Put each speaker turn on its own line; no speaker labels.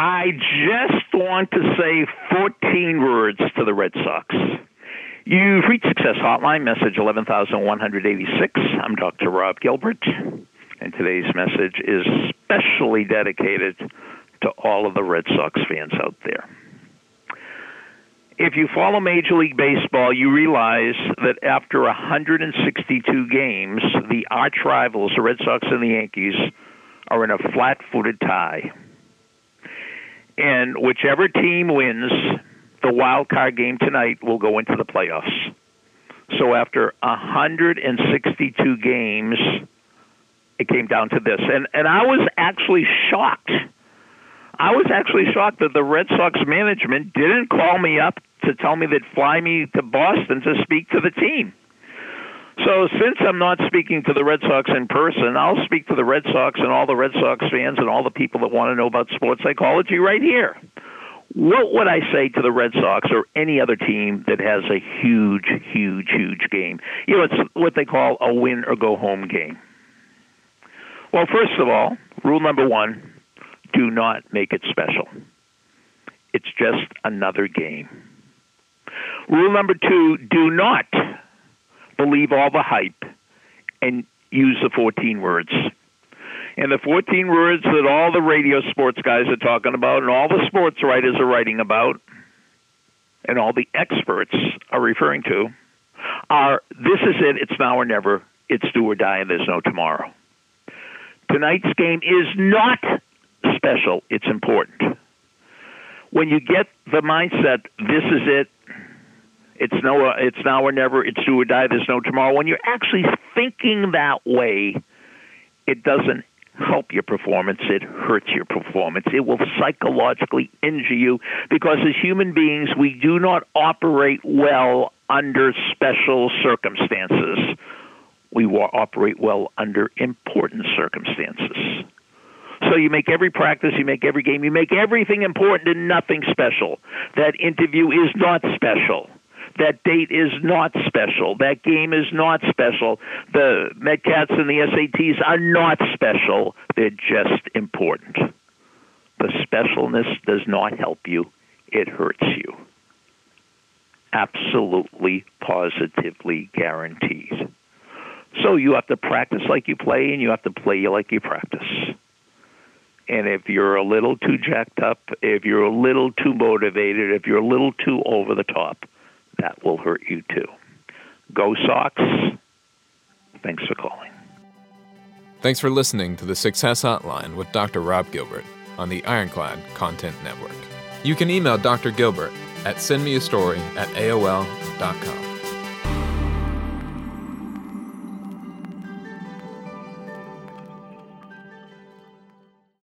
I just want to say 14 words to the Red Sox. You've reached Success Hotline, message 11186. I'm Dr. Rob Gilbert, and today's message is specially dedicated to all of the Red Sox fans out there. If you follow Major League Baseball, you realize that after 162 games, the arch rivals, the Red Sox and the Yankees, are in a flat footed tie. And whichever team wins the wild card game tonight will go into the playoffs. So after 162 games, it came down to this. And and I was actually shocked. I was actually shocked that the Red Sox management didn't call me up to tell me they'd fly me to Boston to speak to the team. So since I'm not speaking to the Red Sox in person, I'll speak to the Red Sox and all the Red Sox fans and all the people that want to know about sports psychology right here what would I say to the Red Sox or any other team that has a huge, huge, huge game? You know, it's what they call a win or go home game. Well, first of all, rule number one do not make it special. It's just another game. Rule number two do not believe all the hype and use the 14 words and the 14 words that all the radio sports guys are talking about and all the sports writers are writing about and all the experts are referring to are this is it, it's now or never, it's do or die, and there's no tomorrow. Tonight's game is not special, it's important. When you get the mindset, this is it, it's no, uh, it's now or never, it's do or die, there's no tomorrow. When you're actually thinking that way, it doesn't help your performance, it hurts your performance. It will psychologically injure you because as human beings, we do not operate well under special circumstances. We operate well under important circumstances. So you make every practice, you make every game, you make everything important and nothing special. That interview is not special. That date is not special. That game is not special. The MCATs and the SATs are not special. They're just important. The specialness does not help you, it hurts you. Absolutely, positively guaranteed. So you have to practice like you play, and you have to play like you practice. And if you're a little too jacked up, if you're a little too motivated, if you're a little too over the top, that will hurt you too. Go Sox. Thanks for calling.
Thanks for listening to the Success Hotline with Dr. Rob Gilbert on the Ironclad Content Network. You can email Dr. Gilbert at sendmeastory at AOL.com.